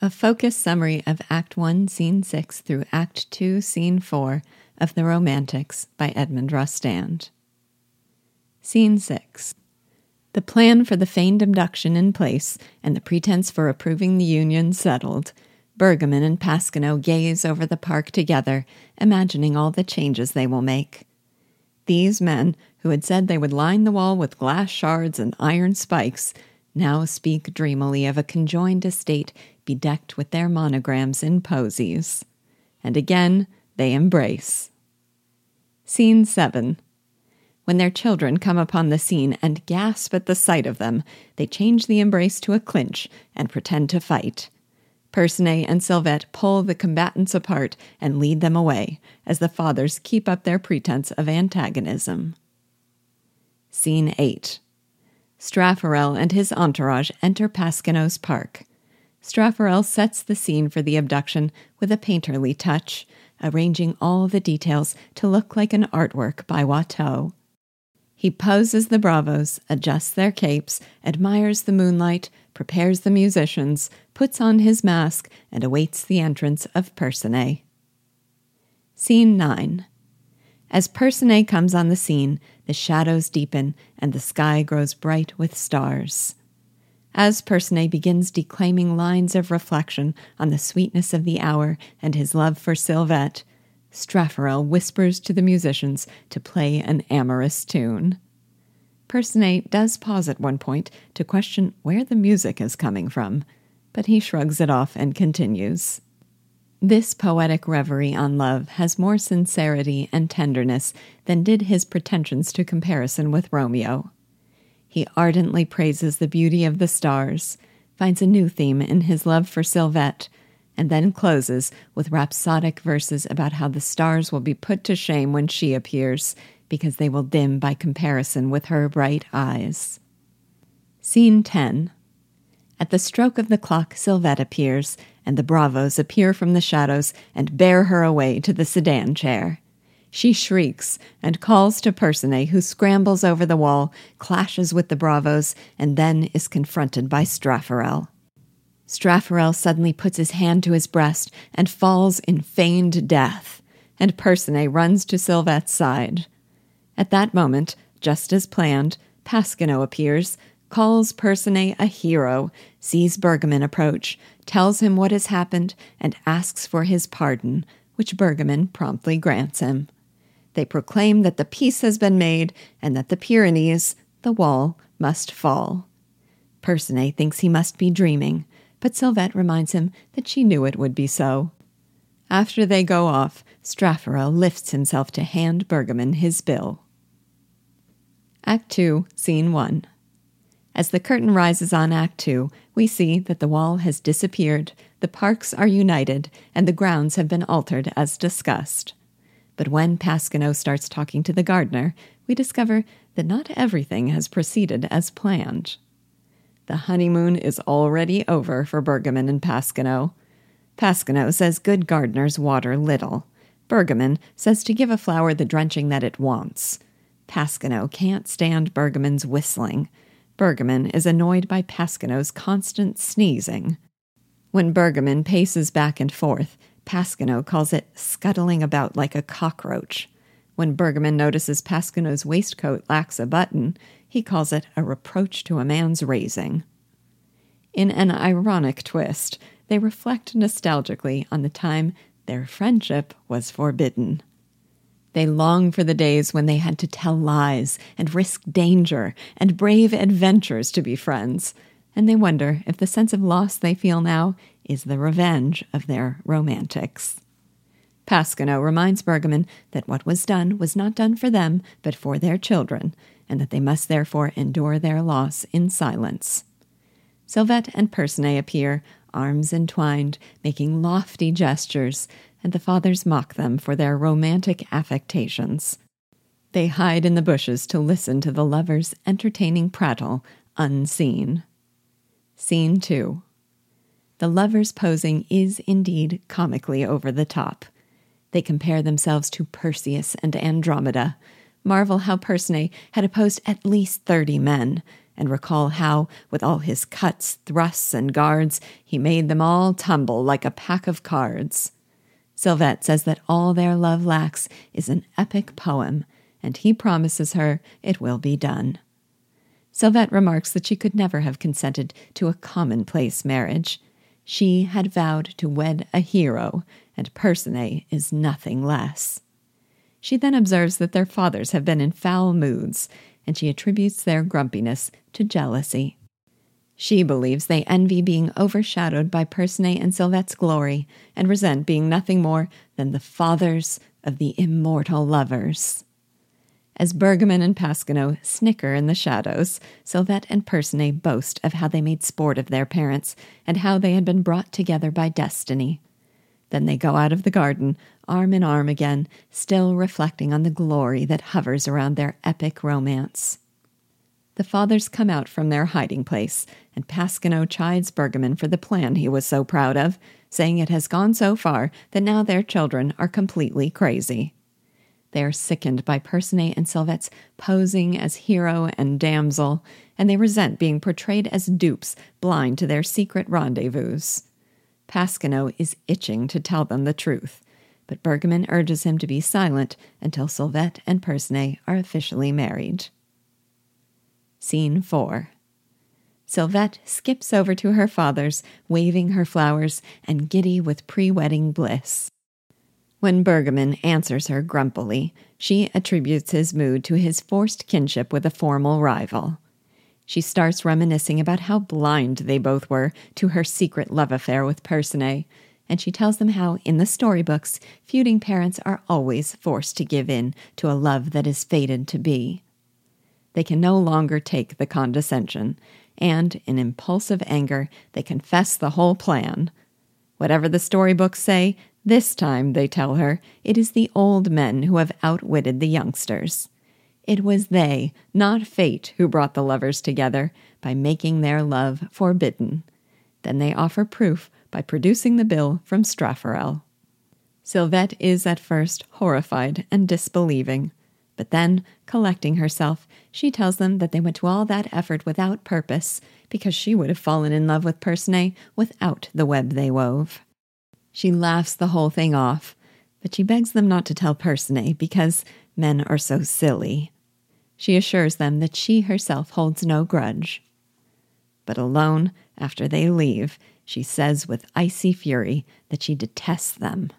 A focused summary of Act 1, Scene 6 through Act 2, Scene 4 of The Romantics by Edmond Rostand. Scene 6 The plan for the feigned abduction in place and the pretense for approving the union settled, Bergamin and Pasquino gaze over the park together, imagining all the changes they will make. These men, who had said they would line the wall with glass shards and iron spikes, now speak dreamily of a conjoined estate bedecked with their monograms in posies. And again they embrace. Scene 7. When their children come upon the scene and gasp at the sight of them, they change the embrace to a clinch and pretend to fight. Percinet and Sylvette pull the combatants apart and lead them away, as the fathers keep up their pretense of antagonism. Scene 8. Staffarel and his entourage enter Pasquino's park. Staffarel sets the scene for the abduction with a painterly touch, arranging all the details to look like an artwork by Watteau. He poses the bravos, adjusts their capes, admires the moonlight, prepares the musicians, puts on his mask, and awaits the entrance of Percinet. Scene 9. As Percinet comes on the scene, the shadows deepen and the sky grows bright with stars. As Percinet begins declaiming lines of reflection on the sweetness of the hour and his love for Sylvette, Staffarel whispers to the musicians to play an amorous tune. Percinet does pause at one point to question where the music is coming from, but he shrugs it off and continues. This poetic reverie on love has more sincerity and tenderness than did his pretensions to comparison with Romeo. He ardently praises the beauty of the stars, finds a new theme in his love for Sylvette, and then closes with rhapsodic verses about how the stars will be put to shame when she appears, because they will dim by comparison with her bright eyes. Scene 10 At the stroke of the clock, Sylvette appears and the bravos appear from the shadows and bear her away to the sedan chair. She shrieks and calls to Percinet, who scrambles over the wall, clashes with the bravos, and then is confronted by Straffarel. Straffarel suddenly puts his hand to his breast and falls in feigned death, and Percinet runs to Sylvette's side. At that moment, just as planned, Pasquino appears, calls Percinet a hero, sees Bergamin approach, tells him what has happened, and asks for his pardon, which Bergamin promptly grants him. They proclaim that the peace has been made and that the Pyrenees, the wall, must fall. Percinet thinks he must be dreaming, but Sylvette reminds him that she knew it would be so. After they go off, Staffarel lifts himself to hand Bergamin his bill. Act 2, Scene 1. As the curtain rises on Act Two, we see that the wall has disappeared, the parks are united, and the grounds have been altered as discussed. But when Pasquino starts talking to the gardener, we discover that not everything has proceeded as planned. The honeymoon is already over for Bergamin and Pasquino. Pasquino says good gardeners water little. Bergamin says to give a flower the drenching that it wants. Pasquino can't stand Bergamin's whistling. Bergamin is annoyed by Pasquino's constant sneezing. When Bergamin paces back and forth, Pasquino calls it scuttling about like a cockroach. When Bergamin notices Pasquino's waistcoat lacks a button, he calls it a reproach to a man's raising. In an ironic twist, they reflect nostalgically on the time their friendship was forbidden. They long for the days when they had to tell lies and risk danger and brave adventures to be friends, and they wonder if the sense of loss they feel now is the revenge of their romantics. Pasquino reminds Bergamin that what was done was not done for them, but for their children, and that they must therefore endure their loss in silence. Sylvette and Percinet appear, arms entwined, making lofty gestures, and the fathers mock them for their romantic affectations. They hide in the bushes to listen to the lovers' entertaining prattle, unseen. Scene 2. The lovers' posing is indeed comically over the top. They compare themselves to Perseus and Andromeda, marvel how Percinet had opposed at least thirty men, and recall how, with all his cuts, thrusts, and guards, he made them all tumble like a pack of cards. Sylvette says that all their love lacks is an epic poem, and he promises her it will be done. Sylvette remarks that she could never have consented to a commonplace marriage. She had vowed to wed a hero, and Percinet is nothing less. She then observes that their fathers have been in foul moods, and she attributes their grumpiness to jealousy. She believes they envy being overshadowed by Percinet and Sylvette's glory, and resent being nothing more than the fathers of the immortal lovers. As Bergamin and Pasquino snicker in the shadows, Sylvette and Percinet boast of how they made sport of their parents and how they had been brought together by destiny. Then they go out of the garden, arm in arm again, still reflecting on the glory that hovers around their epic romance. The fathers come out from their hiding place, and Pasquino chides Bergamin for the plan he was so proud of, saying it has gone so far that now their children are completely crazy. They are sickened by Percinet and Sylvette's posing as hero and damsel, and they resent being portrayed as dupes blind to their secret rendezvous. Pasquino is itching to tell them the truth, but Bergamin urges him to be silent until Sylvette and Percinet are officially married. Scene 4 Sylvette skips over to her father's, waving her flowers and giddy with pre wedding bliss. When Bergamin answers her grumpily, she attributes his mood to his forced kinship with a formal rival. She starts reminiscing about how blind they both were to her secret love affair with Percinet, and she tells them how, in the storybooks, feuding parents are always forced to give in to a love that is fated to be. They can no longer take the condescension, and, in impulsive anger, they confess the whole plan. Whatever the storybooks say, this time, they tell her, it is the old men who have outwitted the youngsters. It was they, not fate, who brought the lovers together by making their love forbidden. Then they offer proof by producing the bill from Staffarel. Sylvette is at first horrified and disbelieving, but then, collecting herself, she tells them that they went to all that effort without purpose because she would have fallen in love with Percinet without the web they wove. She laughs the whole thing off, but she begs them not to tell Percinet because men are so silly. She assures them that she herself holds no grudge. But alone, after they leave, she says with icy fury that she detests them.